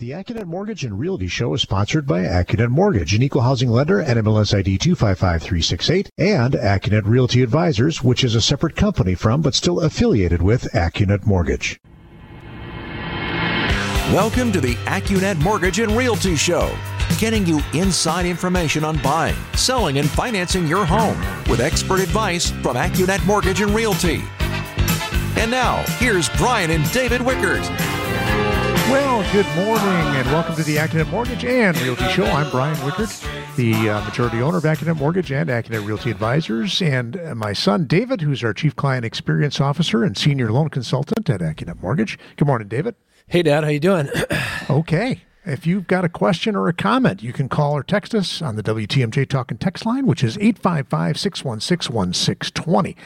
The AccuNet Mortgage and Realty Show is sponsored by AccuNet Mortgage, an equal housing lender, NMLS ID 255368, and AccuNet Realty Advisors, which is a separate company from but still affiliated with AccuNet Mortgage. Welcome to the AccuNet Mortgage and Realty Show, getting you inside information on buying, selling, and financing your home with expert advice from AccuNet Mortgage and Realty. And now, here's Brian and David Wickert. Well, good morning and welcome to the AccuNet Mortgage and Realty Show. I'm Brian Wickert, the uh, majority owner of AccuNet Mortgage and AccuNet Realty Advisors, and uh, my son David, who's our Chief Client Experience Officer and Senior Loan Consultant at AccuNet Mortgage. Good morning, David. Hey, Dad, how you doing? okay. If you've got a question or a comment, you can call or text us on the WTMJ Talk and Text line, which is 855 616 1620.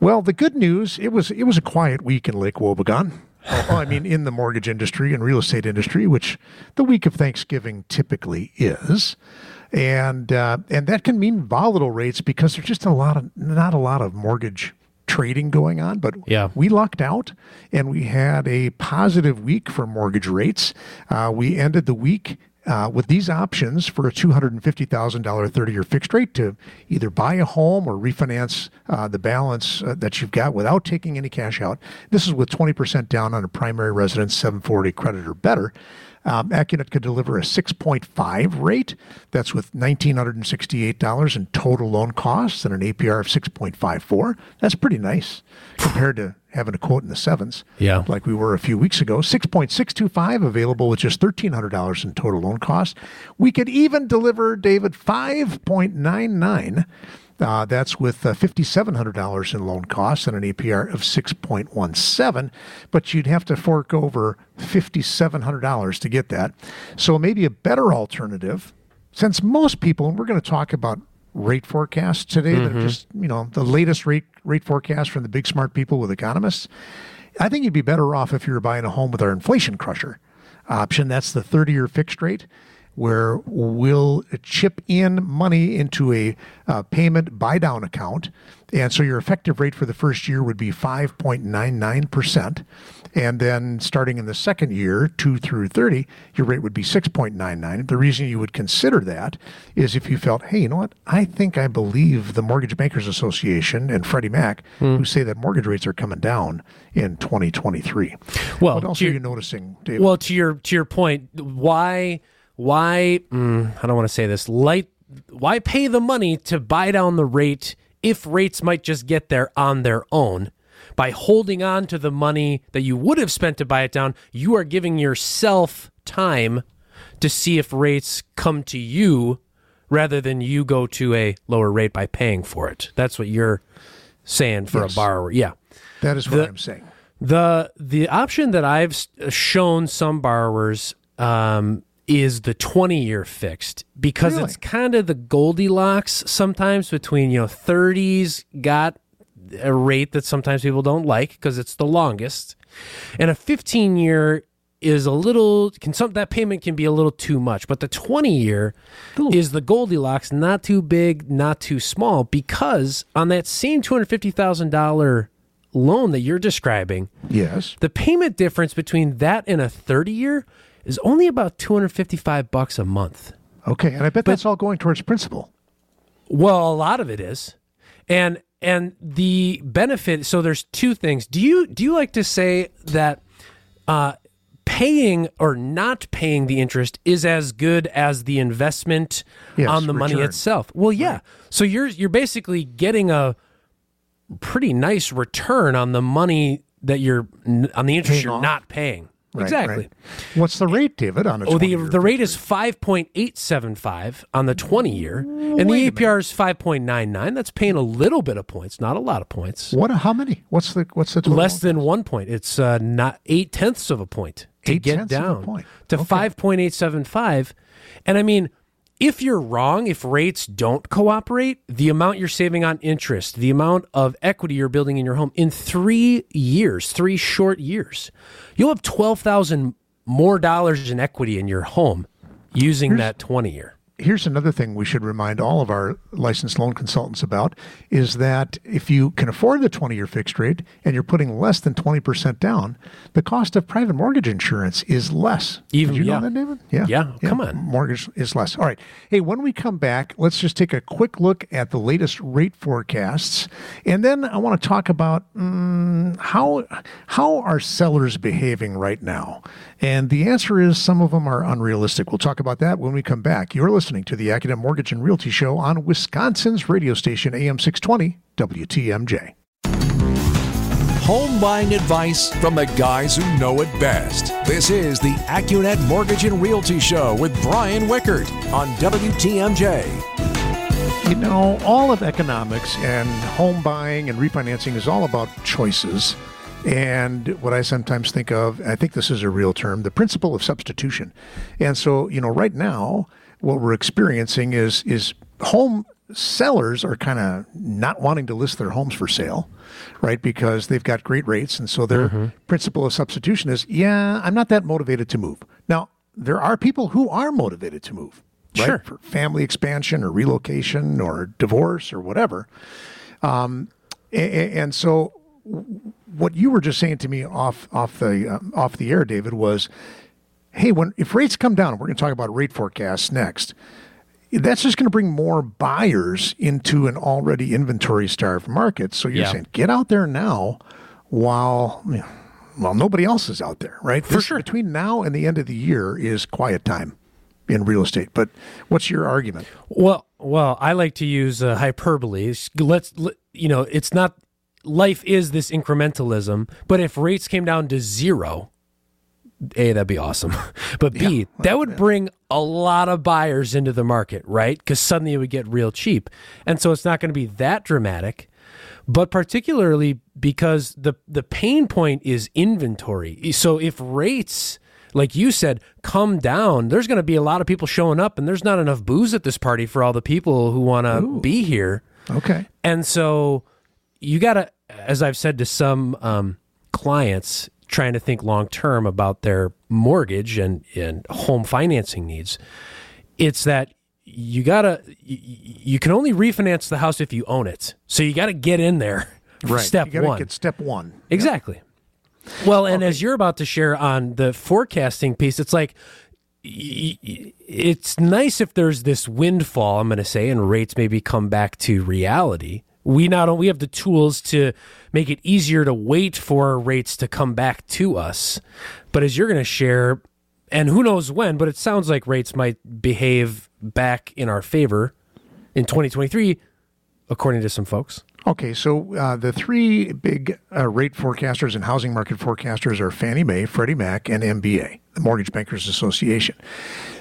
Well, the good news, it was it was a quiet week in Lake Wobegon. Oh, I mean, in the mortgage industry and real estate industry, which the week of Thanksgiving typically is, and uh, and that can mean volatile rates because there's just a lot of not a lot of mortgage trading going on. But yeah. we lucked out, and we had a positive week for mortgage rates. Uh, we ended the week uh, with these options for a $250,000 30 year fixed rate to either buy a home or refinance uh, the balance uh, that you've got without taking any cash out. This is with 20% down on a primary residence 740 credit or better. Um, AccuNet could deliver a 6.5 rate. That's with $1,968 in total loan costs and an APR of 6.54. That's pretty nice compared to having a quote in the sevens, yeah, like we were a few weeks ago. 6.625 available with just $1,300 in total loan costs. We could even deliver, David, 5.99 uh, that's with uh, $5,700 in loan costs and an APR of 6.17, but you'd have to fork over $5,700 to get that. So maybe a better alternative, since most people, and we're going to talk about rate forecasts today, mm-hmm. they're just, you know, the latest rate, rate forecast from the big smart people with economists. I think you'd be better off if you were buying a home with our inflation crusher option. That's the 30 year fixed rate where we'll chip in money into a uh, payment buy down account. And so your effective rate for the first year would be 5.99%. And then starting in the second year, 2 through 30, your rate would be 6.99. The reason you would consider that is if you felt, hey, you know what? I think I believe the Mortgage Bankers Association and Freddie Mac, mm. who say that mortgage rates are coming down in 2023. Well, what else are you noticing, David? Well, to your to your point, why why mm, I don't want to say this light why pay the money to buy down the rate if rates might just get there on their own? By holding on to the money that you would have spent to buy it down you are giving yourself time to see if rates come to you rather than you go to a lower rate by paying for it. That's what you're saying for yes. a borrower yeah. That is what the, i'm saying. the the option that i've shown some borrowers um, is the 20 year fixed because really? it's kind of the Goldilocks sometimes between, you know, 30s got a rate that sometimes people don't like because it's the longest. And a 15 year is a little can some that payment can be a little too much, but the 20 year Ooh. is the Goldilocks, not too big, not too small because on that same $250,000 loan that you're describing, yes. The payment difference between that and a 30 year is only about 255 bucks a month. Okay, and I bet but, that's all going towards principal. Well, a lot of it is. And and the benefit so there's two things. Do you do you like to say that uh, paying or not paying the interest is as good as the investment yes, on the return. money itself? Well, yeah. Right. So you're you're basically getting a pretty nice return on the money that you're on the interest paying you're off. not paying. Right, exactly. Right. What's the rate, David? On a oh, the the rate is five point eight seven five on the twenty year, and the APR is five point nine nine. That's paying a little bit of points, not a lot of points. What? How many? What's the what's the less than one point? It's uh, not eight tenths of a point to eight get down to five point eight seven five, and I mean if you're wrong, if rates don't cooperate, the amount you're saving on interest, the amount of equity you're building in your home in three years, three short years, you'll have 12,000 more dollars in equity in your home using here's, that 20 year. Here's another thing we should remind all of our licensed loan consultants about is that if you can afford the 20 year fixed rate and you're putting less than 20% down, the cost of private mortgage insurance is less. Even Did you yeah. know that, David? Yeah. Yeah, Yeah. come on. Mortgage is less. All right. Hey, when we come back, let's just take a quick look at the latest rate forecasts. And then I want to talk about mm, how, how are sellers behaving right now? And the answer is some of them are unrealistic. We'll talk about that when we come back. You're listening to the Accunet Mortgage and Realty Show on Wisconsin's radio station, AM 620, WTMJ. Home buying advice from the guys who know it best. This is the AccuNet Mortgage and Realty Show with Brian Wickert on WTMJ. You know, all of economics and home buying and refinancing is all about choices. And what I sometimes think of, I think this is a real term, the principle of substitution. And so, you know, right now, what we're experiencing is is home sellers are kind of not wanting to list their homes for sale, right? Because they've got great rates. And so their mm-hmm. principle of substitution is, yeah, I'm not that motivated to move. Now, there are people who are motivated to move, right? Sure. For family expansion or relocation or divorce or whatever. Um, and, and so what you were just saying to me off off the uh, off the air, David, was, hey, when if rates come down, we're going to talk about rate forecasts next. That's just going to bring more buyers into an already inventory starved market. So you're Yeah. saying get out there now, while you know, well nobody else is out there, right? For This- sure. Between now and the end of the year is quiet time in real estate. But what's your argument? Well, well, I like to use uh, hyperbole. Let's, let- you know, it's not life is this incrementalism, but if rates came down to zero, a that'd be awesome, but b that would bring a lot of buyers into the market, right? Because suddenly it would get real cheap, and so it's not going to be that dramatic. But particularly because the the pain point is inventory. So if rates like you said, come down. There's going to be a lot of people showing up, and there's not enough booze at this party for all the people who want to be here. Okay. And so you got to, as I've said to some um, clients trying to think long term about their mortgage and, and home financing needs, it's that you got to, you, you can only refinance the house if you own it. So you got to get in there. Right. Step you gotta one. Get step one. Exactly. Well, and as you're about to share on the forecasting piece, it's like y- y- it's nice if there's this windfall. I'm going to say, and rates maybe come back to reality. We not only we have the tools to make it easier to wait for rates to come back to us, but as you're going to share, and who knows when, but it sounds like rates might behave back in our favor in 2023, according to some folks. Okay, so uh, the three big uh, rate forecasters and housing market forecasters are Fannie Mae, Freddie Mac, and MBA, the Mortgage Bankers Association.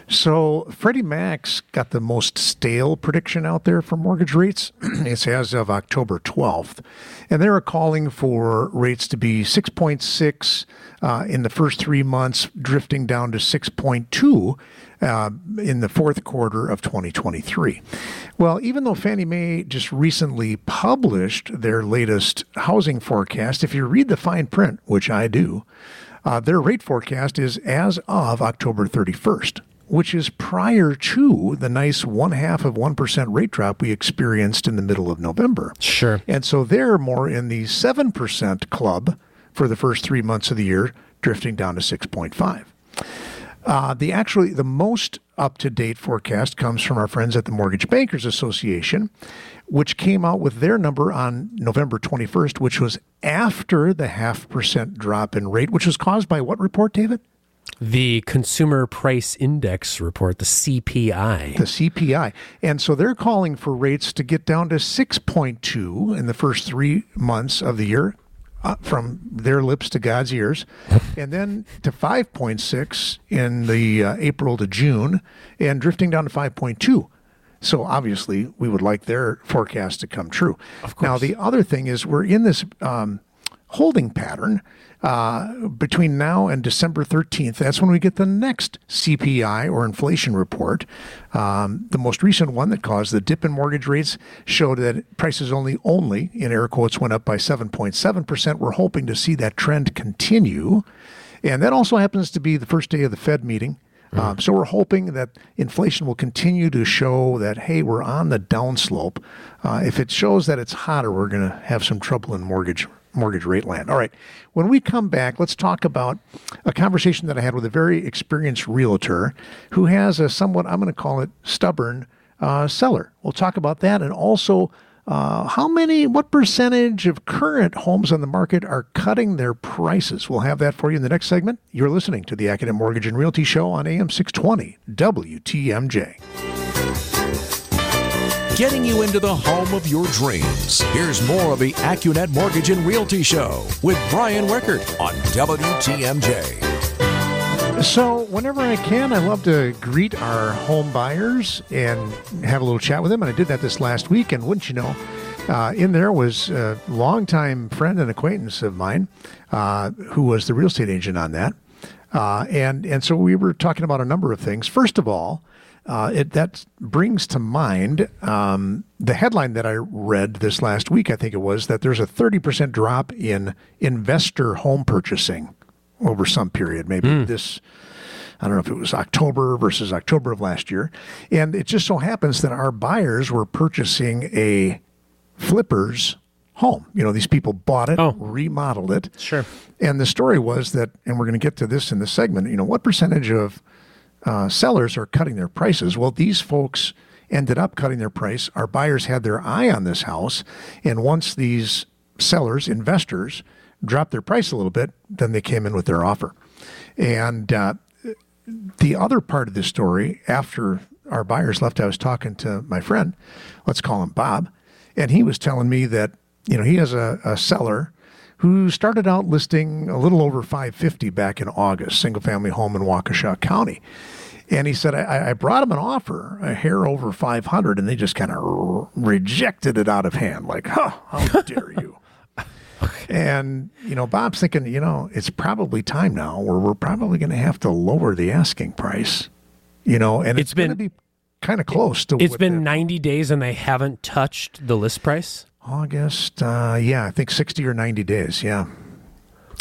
So Freddie Mac's got the most stale prediction out there for mortgage rates. it's as of October 12th. And they're calling for rates to be 6.6 uh, in the first three months, drifting down to 6.2 uh, in the fourth quarter of 2023. Well, even though Fannie Mae just recently published their latest housing forecast, if you read the fine print, which I do, uh, their rate forecast is as of October 31st, which is prior to the nice one half of 1% rate drop we experienced in the middle of November. Sure. And so they're more in the 7% club for the first three months of the year, drifting down to 6.5. Uh, the actually the most up to date forecast comes from our friends at the Mortgage Bankers Association, which came out with their number on November 21st, which was after the half percent drop in rate, which was caused by what report, David? The Consumer Price Index report, the CPI. The CPI. And so they're calling for rates to get down to 6.2 in the first three months of the year, from their lips to God's ears, and then to 5.6 in the uh, April to June, and drifting down to 5.2. So obviously, we would like their forecast to come true. Now, the other thing is we're in this um, holding pattern uh, between now and December 13th. That's when we get the next CPI or inflation report. Um, the most recent one that caused the dip in mortgage rates showed that prices only, only, in air quotes, went up by 7.7%. We're hoping to see that trend continue. And that also happens to be the first day of the Fed meeting. Mm. Um, so we're hoping that inflation will continue to show that hey, we're on the downslope. Uh, if it shows that it's hotter, we're going to have some trouble in mortgage mortgage rate land. All right. When we come back, let's talk about a conversation that I had with a very experienced realtor who has a somewhat, I'm going to call it stubborn uh, seller. We'll talk about that and also uh, how many, what percentage of current homes on the market are cutting their prices? We'll have that for you in the next segment. You're listening to the Accunet Mortgage and Realty Show on AM 620 WTMJ. Getting you into the home of your dreams. Here's more of the Accunet Mortgage and Realty Show with Brian Wickert on WTMJ. So, whenever I can, I love to greet our home buyers and have a little chat with them. And I did that this last week. And wouldn't you know, uh, in there was a longtime friend and acquaintance of mine uh, who was the real estate agent on that. Uh, and, and so we were talking about a number of things. First of all, uh, it, that brings to mind um, the headline that I read this last week, I think it was, that there's a 30% drop in investor home purchasing over some period, maybe mm. this. I don't know if it was October versus October of last year. And it just so happens that our buyers were purchasing a flippers home. You know, these people bought it, oh. remodeled it. Sure. And the story was that, and we're going to get to this in the segment, you know, what percentage of uh, sellers are cutting their prices? Well, these folks ended up cutting their price. Our buyers had their eye on this house. And once these sellers, investors, dropped their price a little bit, then they came in with their offer. And uh, the other part of this story, after our buyers left, I was talking to my friend, let's call him Bob, and he was telling me that you know he has a, a seller who started out listing a little over 550 back in August, single family home in Waukesha County. And he said, I, I, brought him an offer, a hair over 500, and they just kind of r- rejected it out of hand. Like, huh, how dare you? And, you know, Bob's thinking, you know, it's probably time now where we're probably going to have to lower the asking price, you know, and it's, it's going to be kind of close to It's been 90 days and they haven't touched the list price? August, uh, yeah, I think 60 or 90 days, yeah.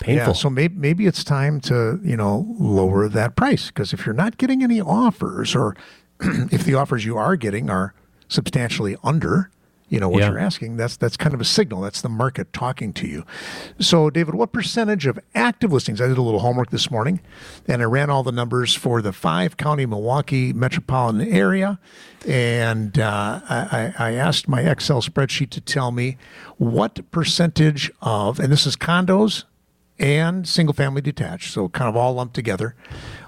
Painful. Yeah, so maybe, maybe it's time to, you know, lower that price because if you're not getting any offers or if the offers you are getting are substantially under, you know what yeah. you're asking. That's that's kind of a signal. That's the market talking to you. So david what percentage of active listings? I did a little homework this morning and i ran all the numbers for the five county milwaukee metropolitan area and uh, I, I asked my excel spreadsheet to tell me what percentage of and this is condos and single family detached so kind of all lumped together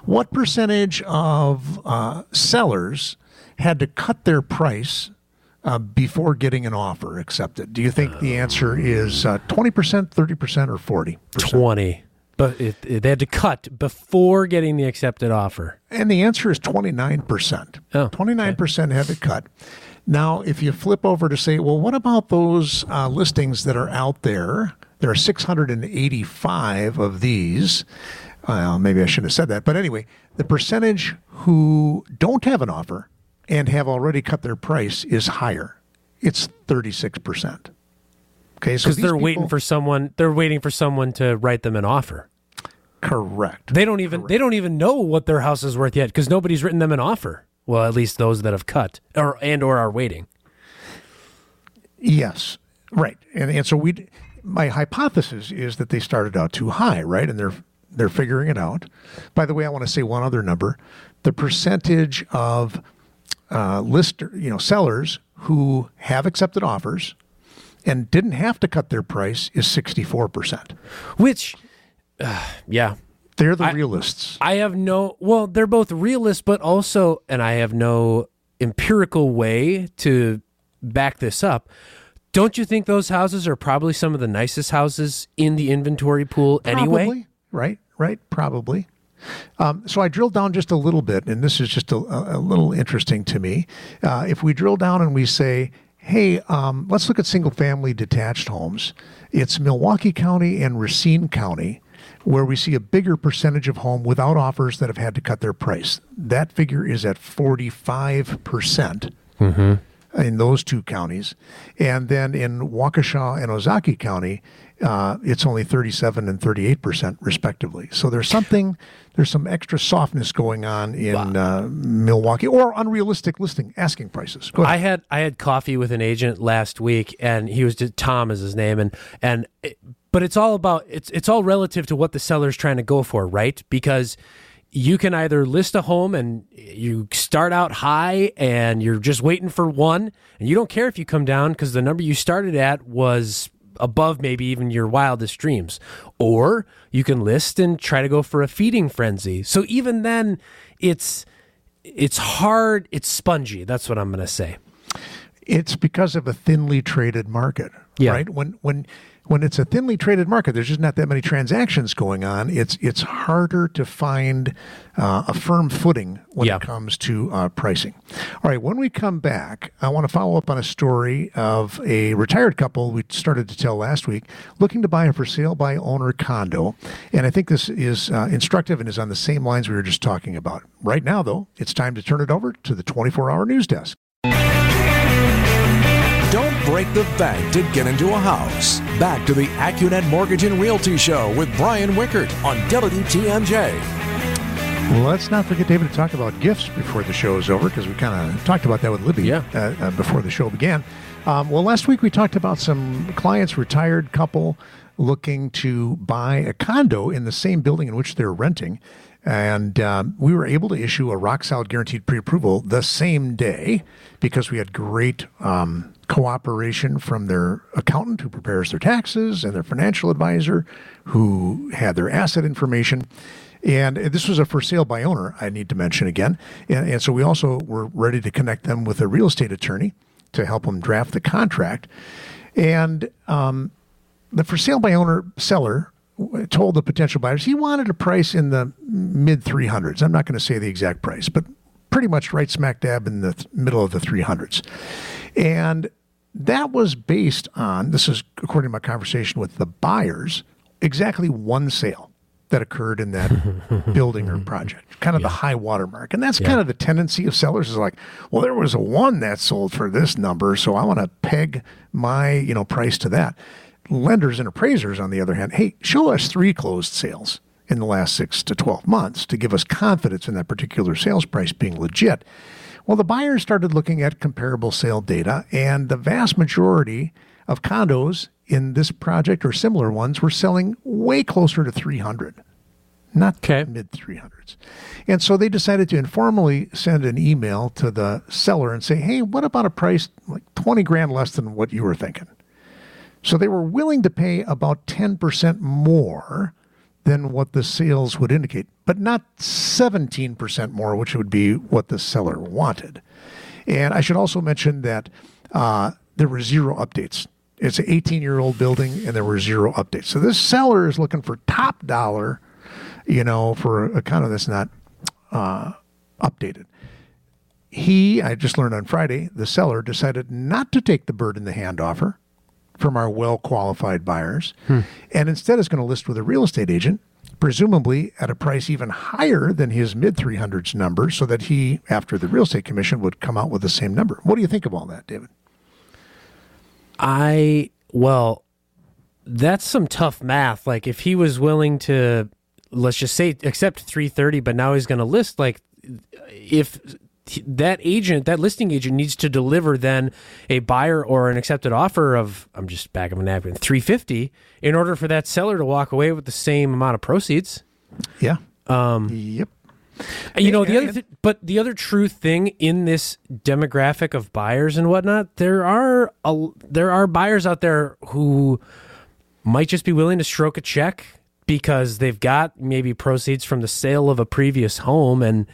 what percentage of uh, sellers had to cut their price uh, before getting an offer accepted? Do you think the answer is uh, 20%, 30%, or 40 20. But it, it, they had to cut before getting the accepted offer. And the answer is 29%. Oh, 29% okay. had to cut. Now, if you flip over to say, well, what about those uh, listings that are out there? There are 685 of these. Well, maybe I shouldn't have said that. But anyway, the percentage who don't have an offer and have already cut their price is higher. It's 36%. Okay, so because they're people, waiting for someone, they're waiting for someone to write them an offer. Correct. They don't even correct. they don't even know what their house is worth yet because nobody's written them an offer. Well, at least those that have cut or and or are waiting. Yes, right. And and so we, my hypothesis is that they started out too high, right? And they're they're figuring it out. By the way, I want to say one other number: the percentage of uh, lister, you know, sellers who have accepted offers and didn't have to cut their price is 64%. Which, uh, yeah. They're the I, realists. I have no, well, they're both realists, but also, and I have no empirical way to back this up. Don't you think those houses are probably some of the nicest houses in the inventory pool probably, anyway? Right, right, probably. Um, so I drilled down just a little bit, and this is just a, a little interesting to me. Uh, if we drill down and we say, hey, um, let's look at single family detached homes, it's Milwaukee County and Racine County where we see a bigger percentage of home without offers that have had to cut their price. That figure is at 45%. percent mm hmm in those two counties. And then in Waukesha and Ozaukee County, uh, it's only 37 and 38 percent respectively. So there's something, there's some extra softness going on in wow. uh, Milwaukee or unrealistic listing asking prices. I had I had coffee with an agent last week, and he was Tom is his name, and and it, but it's all about it's it's all relative to what the seller's trying to go for, right? Because you can either list a home and you start out high and you're just waiting for one and you don't care if you come down because the number you started at was above maybe even your wildest dreams. Or you can list and try to go for a feeding frenzy. So even then it's it's hard it's spongy that's what i'm going to say. It's because of a thinly traded market yeah. right? When when when it's a thinly traded market, there's just not that many transactions going on. It's it's harder to find uh, a firm footing when yeah. it comes to uh, pricing. All right, when we come back, I want to follow up on a story of a retired couple we started to tell last week looking to buy a for sale by owner condo, and I think this is uh, instructive and is on the same lines we were just talking about. Right now, though, it's time to turn it over to the 24-hour news desk. Don't break the bank to get into a house. Back to the AccuNet Mortgage and Realty Show with Brian Wickert on WTMJ. Well, let's not forget, David, to talk about gifts before the show is over because we kind of talked about that with Libby yeah. uh, uh, before the show began. Um, well, last week we talked about some clients, retired couple looking to buy a condo in the same building in which they're renting. And um, we were able to issue a rock solid guaranteed pre approval the same day because we had great um, cooperation from their accountant who prepares their taxes and their financial advisor who had their asset information. And this was a for sale by owner, I need to mention again. And, and so we also were ready to connect them with a real estate attorney to help them draft the contract. And um, the for sale by owner seller told the potential buyers he wanted a price in the mid 300s. I'm not going to say the exact price, but pretty much right smack dab in the th- middle of the 300s. And that was based on this is according to my conversation with the buyers, exactly one sale that occurred in that building or project, kind of yeah. the high watermark. And that's yeah. kind of the tendency of sellers is like, well, there was a one that sold for this number, so I want to peg my, you know, price to that lenders and appraisers, on the other hand, hey, show us three closed sales in the last six to 12 months to give us confidence in that particular sales price being legit. Well, the buyers started looking at comparable sale data, and the vast majority of condos in this project or similar ones were selling way closer to 300 not okay. mid 300s. And so they decided to informally send an email to the seller and say, hey, what about a price like 20 grand less than what you were thinking? So they were willing to pay about 10% more than what the sales would indicate, but not 17% more, which would be what the seller wanted. And I should also mention that uh, there were zero updates. It's an 18 year old building, and there were zero updates. So this seller is looking for top dollar, you know, for a condo that's not uh, updated. He, I just learned on Friday, the seller decided not to take the bird in the hand offer from our well qualified buyers. Hmm. And instead is going to list with a real estate agent, presumably at a price even higher than his mid 300s number, so that he, after the real estate commission, would come out with the same number. What do you think of all that, David? I, well, that's some tough math. Like if he was willing to, let's just say, accept 330, but now he's going to list like, if that agent, that listing agent needs to deliver then a buyer or an accepted offer of I'm just back of a napkin 350 in order for that seller to walk away with the same amount of proceeds. Yeah. Um, yep. You know the other, th- but the other true thing in this demographic of buyers and whatnot, there are a, there are buyers out there who might just be willing to stroke a check because they've got maybe proceeds from the sale of a previous home and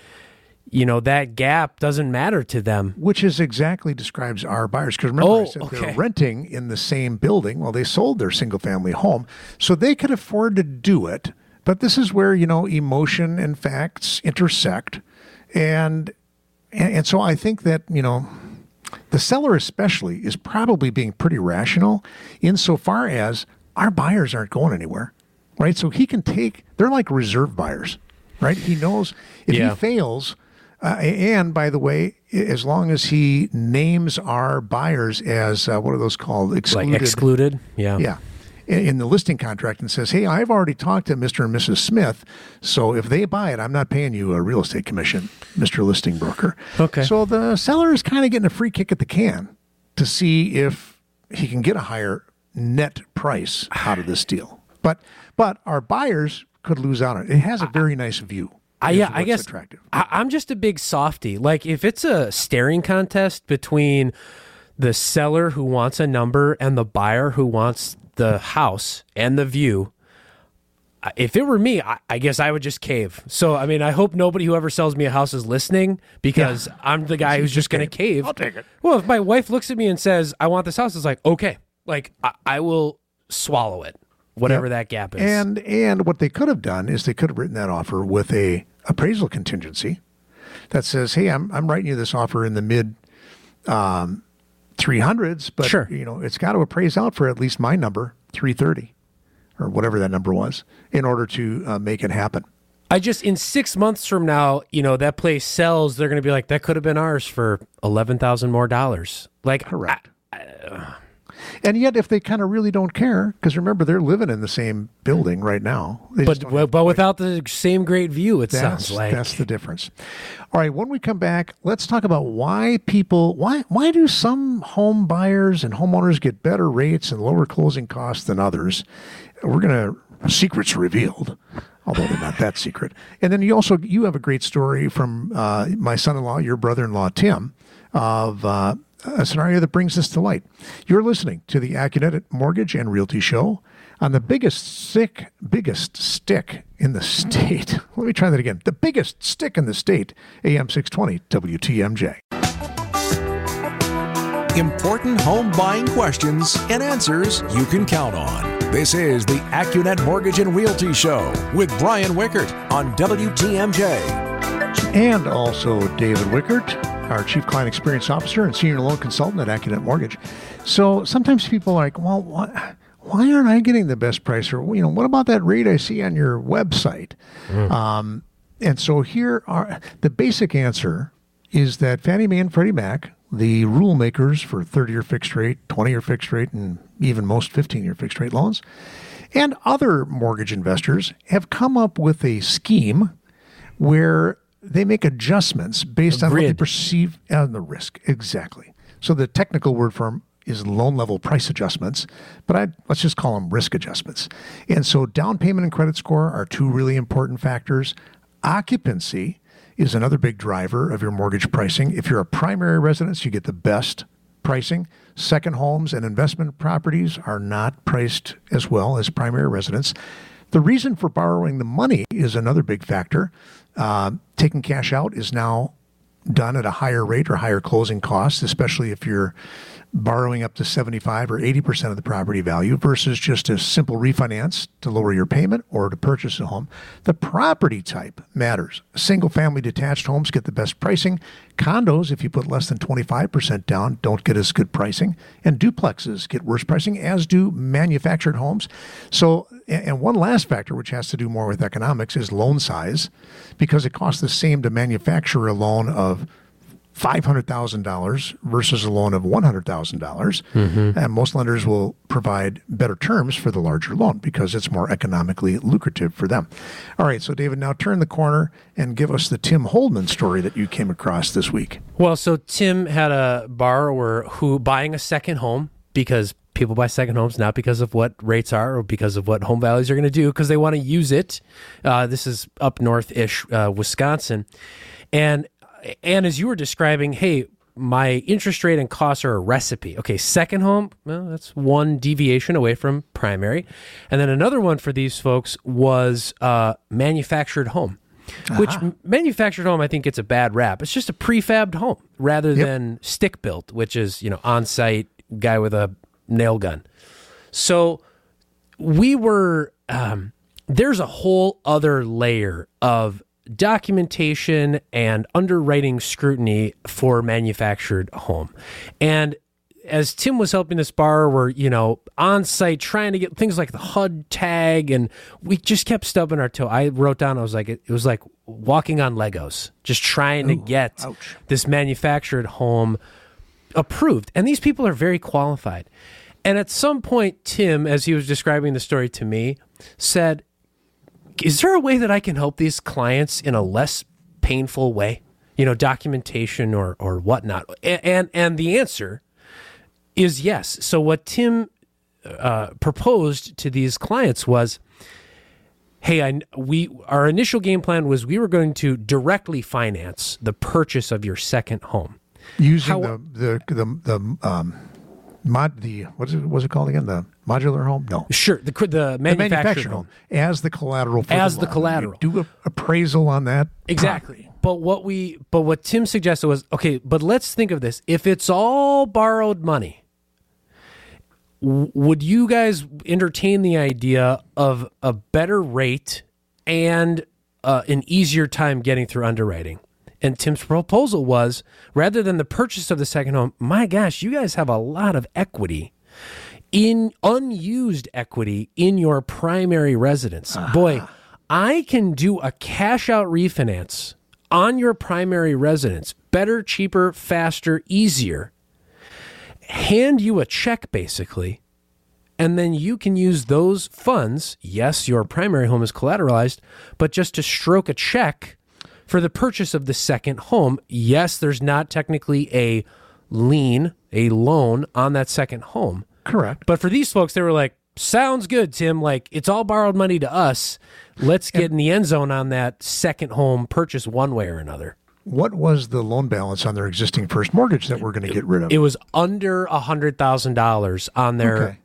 you know that gap doesn't matter to them. Which is exactly describes our buyers because remember oh, I said okay. they're renting in the same building. Well they sold their single family home so they could afford to do it. But this is where you know emotion and facts intersect. And and, and so i think that you know the seller especially is probably being pretty rational insofar as our buyers aren't going anywhere right? So he can take they're like reserve buyers right? He knows if yeah. he fails Uh, and by the way, as long as he names our buyers as uh, what are those called? Excluded. Like excluded. Yeah. Yeah. In, in the listing contract and says, hey, I've already talked to Mr. and Mrs. Smith. So if they buy it, I'm not paying you a real estate commission, Mr. Listing Broker. Okay. So the seller is kind of getting a free kick at the can to see if he can get a higher net price out of this deal. But but our buyers could lose out on it. It has a very nice view. I, yeah, uh, I guess attractive. I, I'm just a big softy. Like if it's a staring contest between the seller who wants a number and the buyer who wants the house and the view, if it were me, I, I, guess I would just cave. So, I mean, I hope nobody who ever sells me a house is listening because yeah. I'm the guy who's just going to cave. I'll take it. Well, if my wife looks at me and says, I want this house, it's like, okay, like I, I will swallow it, whatever yep. that gap is. And and what they could have done is they could have written that offer with a appraisal contingency that says, "Hey, I'm I'm writing you this offer in the mid um, 300s, but sure. you know it's got to appraise out for at least my number, 330, or whatever that number was, in order to uh, make it happen." I just in six months from now, you know, that place sells. They're going to be like, that could have been ours for eleven thousand more dollars. Like, correct. I, I, uh, and yet, if they kind of really don't care, because remember they're living in the same building right now. but well, but without the same great view, it that's, sounds like that's the difference. All right, when we come back, let's talk about why people why why do some home buyers and homeowners get better rates and lower closing costs than others. We're gonna secrets revealed although they're not that secret. And then you also you have a great story from uh, my son-in-law, your brother-in-law Tim, of uh, a scenario that brings this to light. You're listening to the AccuNet Mortgage and Realty Show on the biggest stick, biggest stick in the state. Let me try that again. The biggest stick in the state, AM 620 WTMJ. Important home buying questions and answers you can count on. This is the AccuNet Mortgage and Realty Show with Brian Wickert on WTMJ. And also David Wickert our Chief Client Experience Officer and Senior Loan Consultant at AccuNet Mortgage. So sometimes people are like, well, what, why aren't I getting the best price? Or, you know, what about that rate I see on your website? Mm. Um, and so here are the basic answer is that Fannie Mae and Freddie Mac, the rule makers for 30 year fixed rate, 20 year fixed rate, and even most 15 year fixed rate loans, and other mortgage investors have come up with a scheme where they make adjustments based on what they perceive on the risk. Exactly. So the technical word for them is loan level price adjustments, but I let's just call them risk adjustments. And so down payment and credit score are two really important factors. Occupancy is another big driver of your mortgage pricing. If you're a primary residence, you get the best pricing. Second homes and investment properties are not priced as well as primary residence. The reason for borrowing the money is another big factor. Uh, taking cash out is now done at a higher rate or higher closing costs, especially if you're borrowing up to 75 or 80% of the property value versus just a simple refinance to lower your payment or to purchase a home. The property type matters. Single family detached homes get the best pricing. Condos, if you put less than 25% down, don't get as good pricing. And duplexes get worse pricing, as do manufactured homes. So, and one last factor, which has to do more with economics, is loan size, because it costs the same to manufacture a loan of $500,000 versus a loan of $100,000. Mm-hmm. And most lenders will provide better terms for the larger loan because it's more economically lucrative for them. All right, so David, now turn the corner and give us the Tim Holdman story that you came across this week. Well, so Tim had a borrower who buying a second home because people buy second homes not because of what rates are or because of what home values are going to do because they want to use it. Uh, this is up north ish, uh, Wisconsin. And and as you were describing, hey, my interest rate and costs are a recipe. Okay, second home, well, that's one deviation away from primary. And then another one for these folks was uh, manufactured home, uh-huh. which manufactured home, I think, gets a bad rap. It's just a prefabbed home rather yep. than stick built, which is, you know, on site guy with a nail gun. So we were, um, there's a whole other layer of documentation and underwriting scrutiny for manufactured home. And as Tim was helping this borrower, you know, on site trying to get things like the HUD tag, and we just kept stubbing our toe. I wrote down, I was like, it, it was like walking on Legos, just trying Ooh, to get ouch. this manufactured home approved. And these people are very qualified. And at some point, Tim, as he was describing the story to me, said, Is there a way that I can help these clients in a less painful way? You know, documentation or, or whatnot. And, and, and the answer is yes. So what Tim uh, proposed to these clients was, hey, I, we our initial game plan was we were going to directly finance the purchase of your second home using How, the the the, the um, mod the what is it was it called again? The modular home? No. Sure the the manufactured, the manufactured home. as the collateral as the, the collateral you do a appraisal on that? Exactly. Property. but what we but what Tim suggested was okay but let's think of this. If it's all borrowed money would you guys entertain the idea of a better rate and uh, an easier time getting through underwriting? And Tim's proposal was rather than the purchase of the second home, my gosh, you guys have a lot of equity in unused equity in your primary residence. Uh-huh. Boy, I can do a cash out refinance on your primary residence better, cheaper, faster, easier hand you a check basically, and then you can use those funds. Yes, your primary home is collateralized, but just to stroke a check for the purchase of the second home. Yes, there's not technically a lien, a loan on that second home. Correct. But for these folks, they were like, sounds good, Tim. Like, it's all borrowed money to us. Let's get and, in the end zone on that second home purchase one way or another what was the loan balance on their existing first mortgage that we're going to get rid of? It was under a hundred thousand dollars on their okay.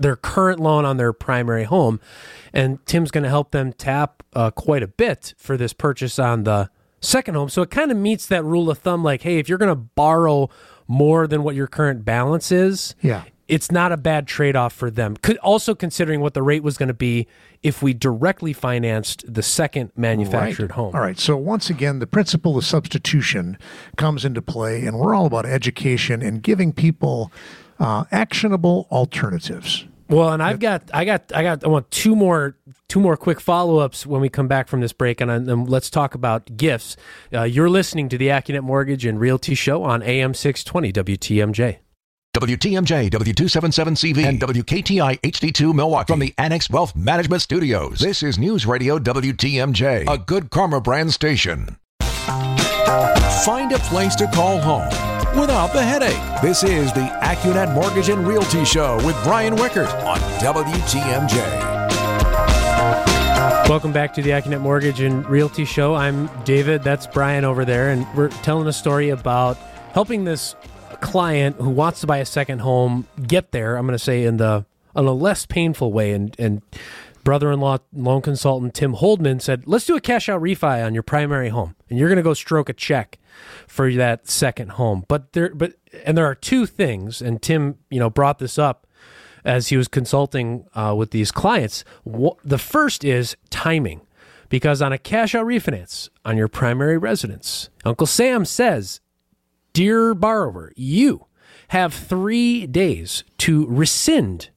Their current loan on their primary home, and Tim's going to help them tap uh, quite a bit for this purchase on the second home. So it kind of meets that rule of thumb, like, hey, if you're going to borrow more than what your current balance is, yeah, it's not a bad trade off for them. Could also considering what the rate was going to be if we directly financed the second manufactured right. home. All right. So once again, the principle of substitution comes into play, and we're all about education and giving people uh, actionable alternatives. Well, and I've got, I got, I got, I want two more, two more quick follow ups when we come back from this break, and, and let's talk about gifts. Uh, you're listening to the AccuNet Mortgage and Realty Show on AM 620 WTMJ. WTMJ, W277CV, and WKTI HD2 Milwaukee from the Annex Wealth Management Studios. This is News Radio WTMJ, a good karma brand station. Find a place to call home without the headache. This is the AccuNet Mortgage and Realty Show with Brian Wickert on WTMJ. Welcome back to the AccuNet Mortgage and Realty Show. I'm David. That's Brian over there, and we're telling a story about helping this client who wants to buy a second home get there, I'm going to say in the in a less painful way. And and brother-in-law loan consultant Tim Holdman said, "Let's do a cash out refi on your primary home, and you're going to go stroke a check for that second home." But there, but and there are two things, and Tim, you know, brought this up as he was consulting uh, with these clients. The first is timing. Because on a cash out refinance on your primary residence, Uncle Sam says Dear borrower, you have three days to rescind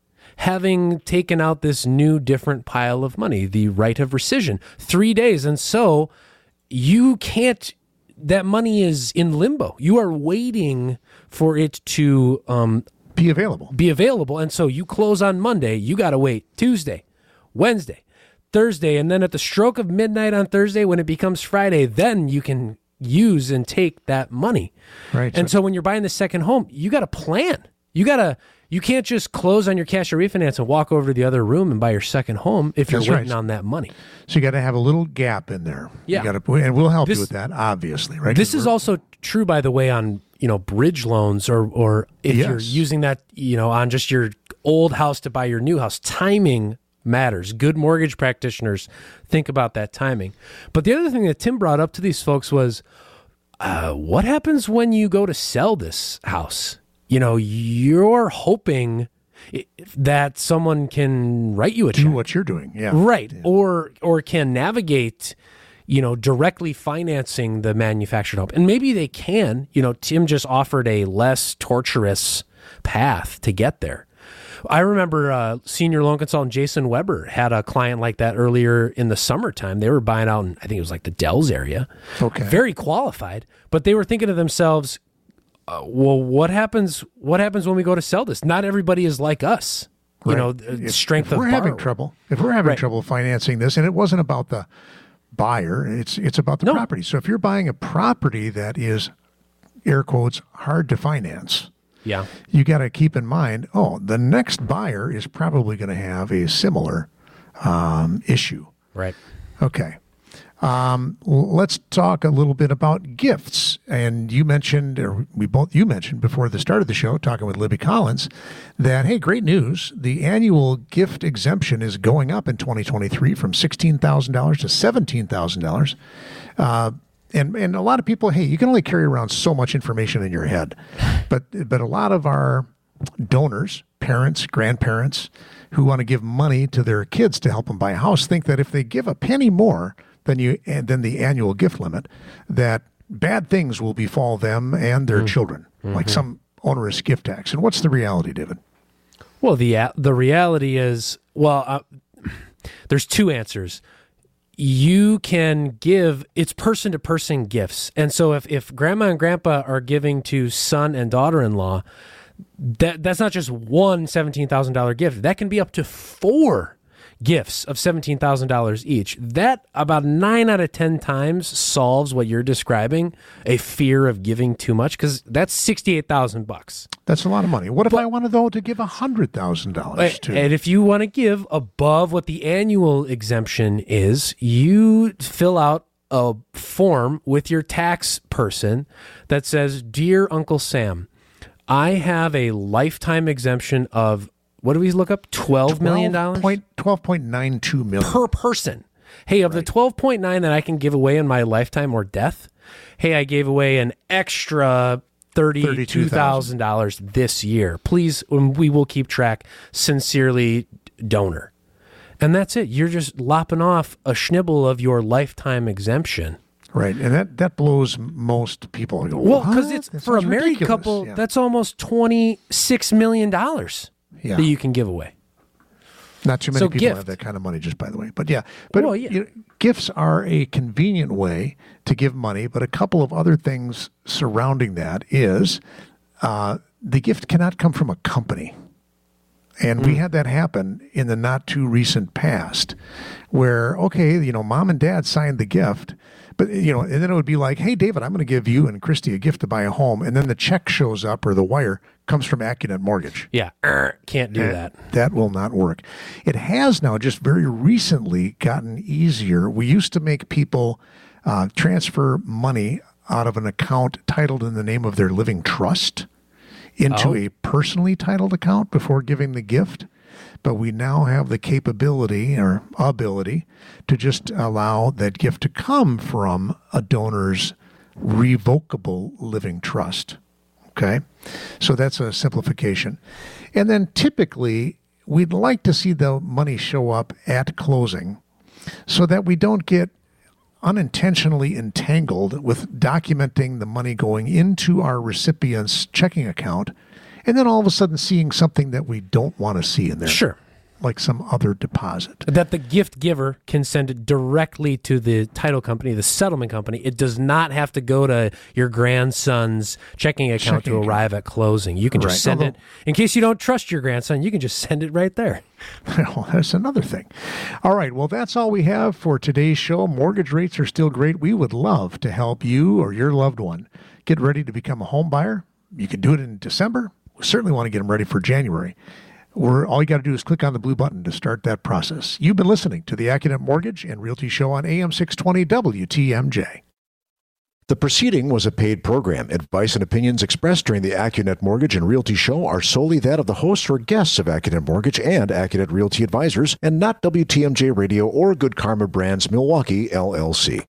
having taken out this new different pile of money, the right of rescission. Three days. And so you can't, that money is in limbo. You are waiting for it to um, be available. Be available. And so you close on Monday, you got to wait Tuesday, Wednesday, Thursday. And then at the stroke of midnight on Thursday, when it becomes Friday, then you can use and take that money. Right. And so, so when you're buying the second home, you got to plan. You got to you can't just close on your cash or refinance and walk over to the other room and buy your second home if you're That's waiting right. on that money. So you got to have a little gap in there. Yeah, you got to, and we'll help this, you with that, obviously. Right. This is also true, by the way, on you know bridge loans or or if yes. you're using that you know on just your old house to buy your new house. Timing matters. Good mortgage practitioners think about that timing. But the other thing that Tim brought up to these folks was uh, what happens when you go to sell this house? You know, you're hoping that someone can write you a do check. what you're doing, yeah, right, yeah. or or can navigate, you know, directly financing the manufactured home, and maybe they can. You know, Tim just offered a less torturous path to get there. I remember uh, senior loan consultant Jason Weber had a client like that earlier in the summertime. They were buying out in, I think it was like the Dells area. Okay. Very qualified, but they were thinking to themselves, uh, well, what happens? What happens when we go to sell this? Not everybody is like us. You Right. know, uh, If- strength if of we're having trouble. If we're having Right. trouble financing this, and it wasn't about the buyer, it's it's about the No. property. So if you're buying a property that is air quotes hard to finance, Yeah. you got to keep in mind, oh, the next buyer is probably going to have a similar um, issue. Right. Okay. Um, let's talk a little bit about gifts. And you mentioned, or we both you mentioned before the start of the show, talking with Libby Collins, that hey, great news! The annual gift exemption is going up in 2023 from sixteen thousand dollars to seventeen thousand dollars. Uh, and and a lot of people, hey, you can only carry around so much information in your head, but but a lot of our donors, parents, grandparents who want to give money to their kids to help them buy a house think that if they give a penny more than you and than the annual gift limit, that bad things will befall them and their mm. children, like mm-hmm. some onerous gift tax. And what's the reality, David? Well, the a- the reality is, well, uh, there's two answers. You can give it's person to person gifts, and so if if grandma and grandpa are giving to son and daughter in law, that that's not just one seventeen thousand dollar gift. That can be up to four gifts of seventeen thousand dollars each. That about nine out of ten times solves what you're describing, a fear of giving too much, because that's sixty eight thousand bucks. That's a lot of money. What if I wanted though to give a hundred thousand dollars to? And if you want to give above what the annual exemption is, you fill out a form with your tax person that says, Dear Uncle Sam, I have a lifetime exemption of what do we look up? $12 million Point twelve point nine two million. per person. Hey, of the 12.9 that I can give away in my lifetime or death, hey, I gave away an extra $32,000 this year. Please, um, we will keep track. Sincerely, donor. And that's it. You're just lopping off a schnibble of your lifetime exemption. Right, and that that blows most people. Go, Well, because it's That for a married ridiculous." couple, Yeah. that's almost $26 million Yeah. that you can give away. Not too many So people gift. have that kind of money, just by the way. But yeah, but Well, yeah. You know, gifts are a convenient way to give money. But a couple of other things surrounding that is uh, the gift cannot come from a company. And Hmm. we had that happen in the not too recent past where, okay, you know, mom and dad signed the gift, but, you know, and then it would be like, hey, David, I'm going to give you and Christy a gift to buy a home. And then the check shows up or the wire comes from Accunet Mortgage. Yeah, er, can't do that. That will not work. It has now just very recently gotten easier. We used to make people uh, transfer money out of an account titled in the name of their living trust into Oh. a personally titled account before giving the gift. But we now have the capability or ability to just allow that gift to come from a donor's revocable living trust. Okay. So that's a simplification. And then typically, we'd like to see the money show up at closing so that we don't get unintentionally entangled with documenting the money going into our recipient's checking account and then all of a sudden seeing something that we don't want to see in there. Sure. Like some other deposit. that the gift giver can send it directly to the title company, the settlement company. It does not have to go to your grandson's checking account Checking to account. arrive at closing. You can just Right. send Although- it. In case you don't trust your grandson, you can just send it right there. well, that's another thing. All right. Well, that's all we have for today's show. Mortgage rates are still great. We would love to help you or your loved one get ready to become a home buyer. You can do it in December. Certainly want to get them ready for January. All you got to do is click on the blue button to start that process. You've been listening to the Accunet Mortgage and Realty Show on AM 620 WTMJ. The proceeding was a paid program. Advice and opinions expressed during the Accunet Mortgage and Realty Show are solely that of the hosts or guests of Accunet Mortgage and Accunet Realty Advisors, and not WTMJ Radio or Good Karma Brands Milwaukee, LLC.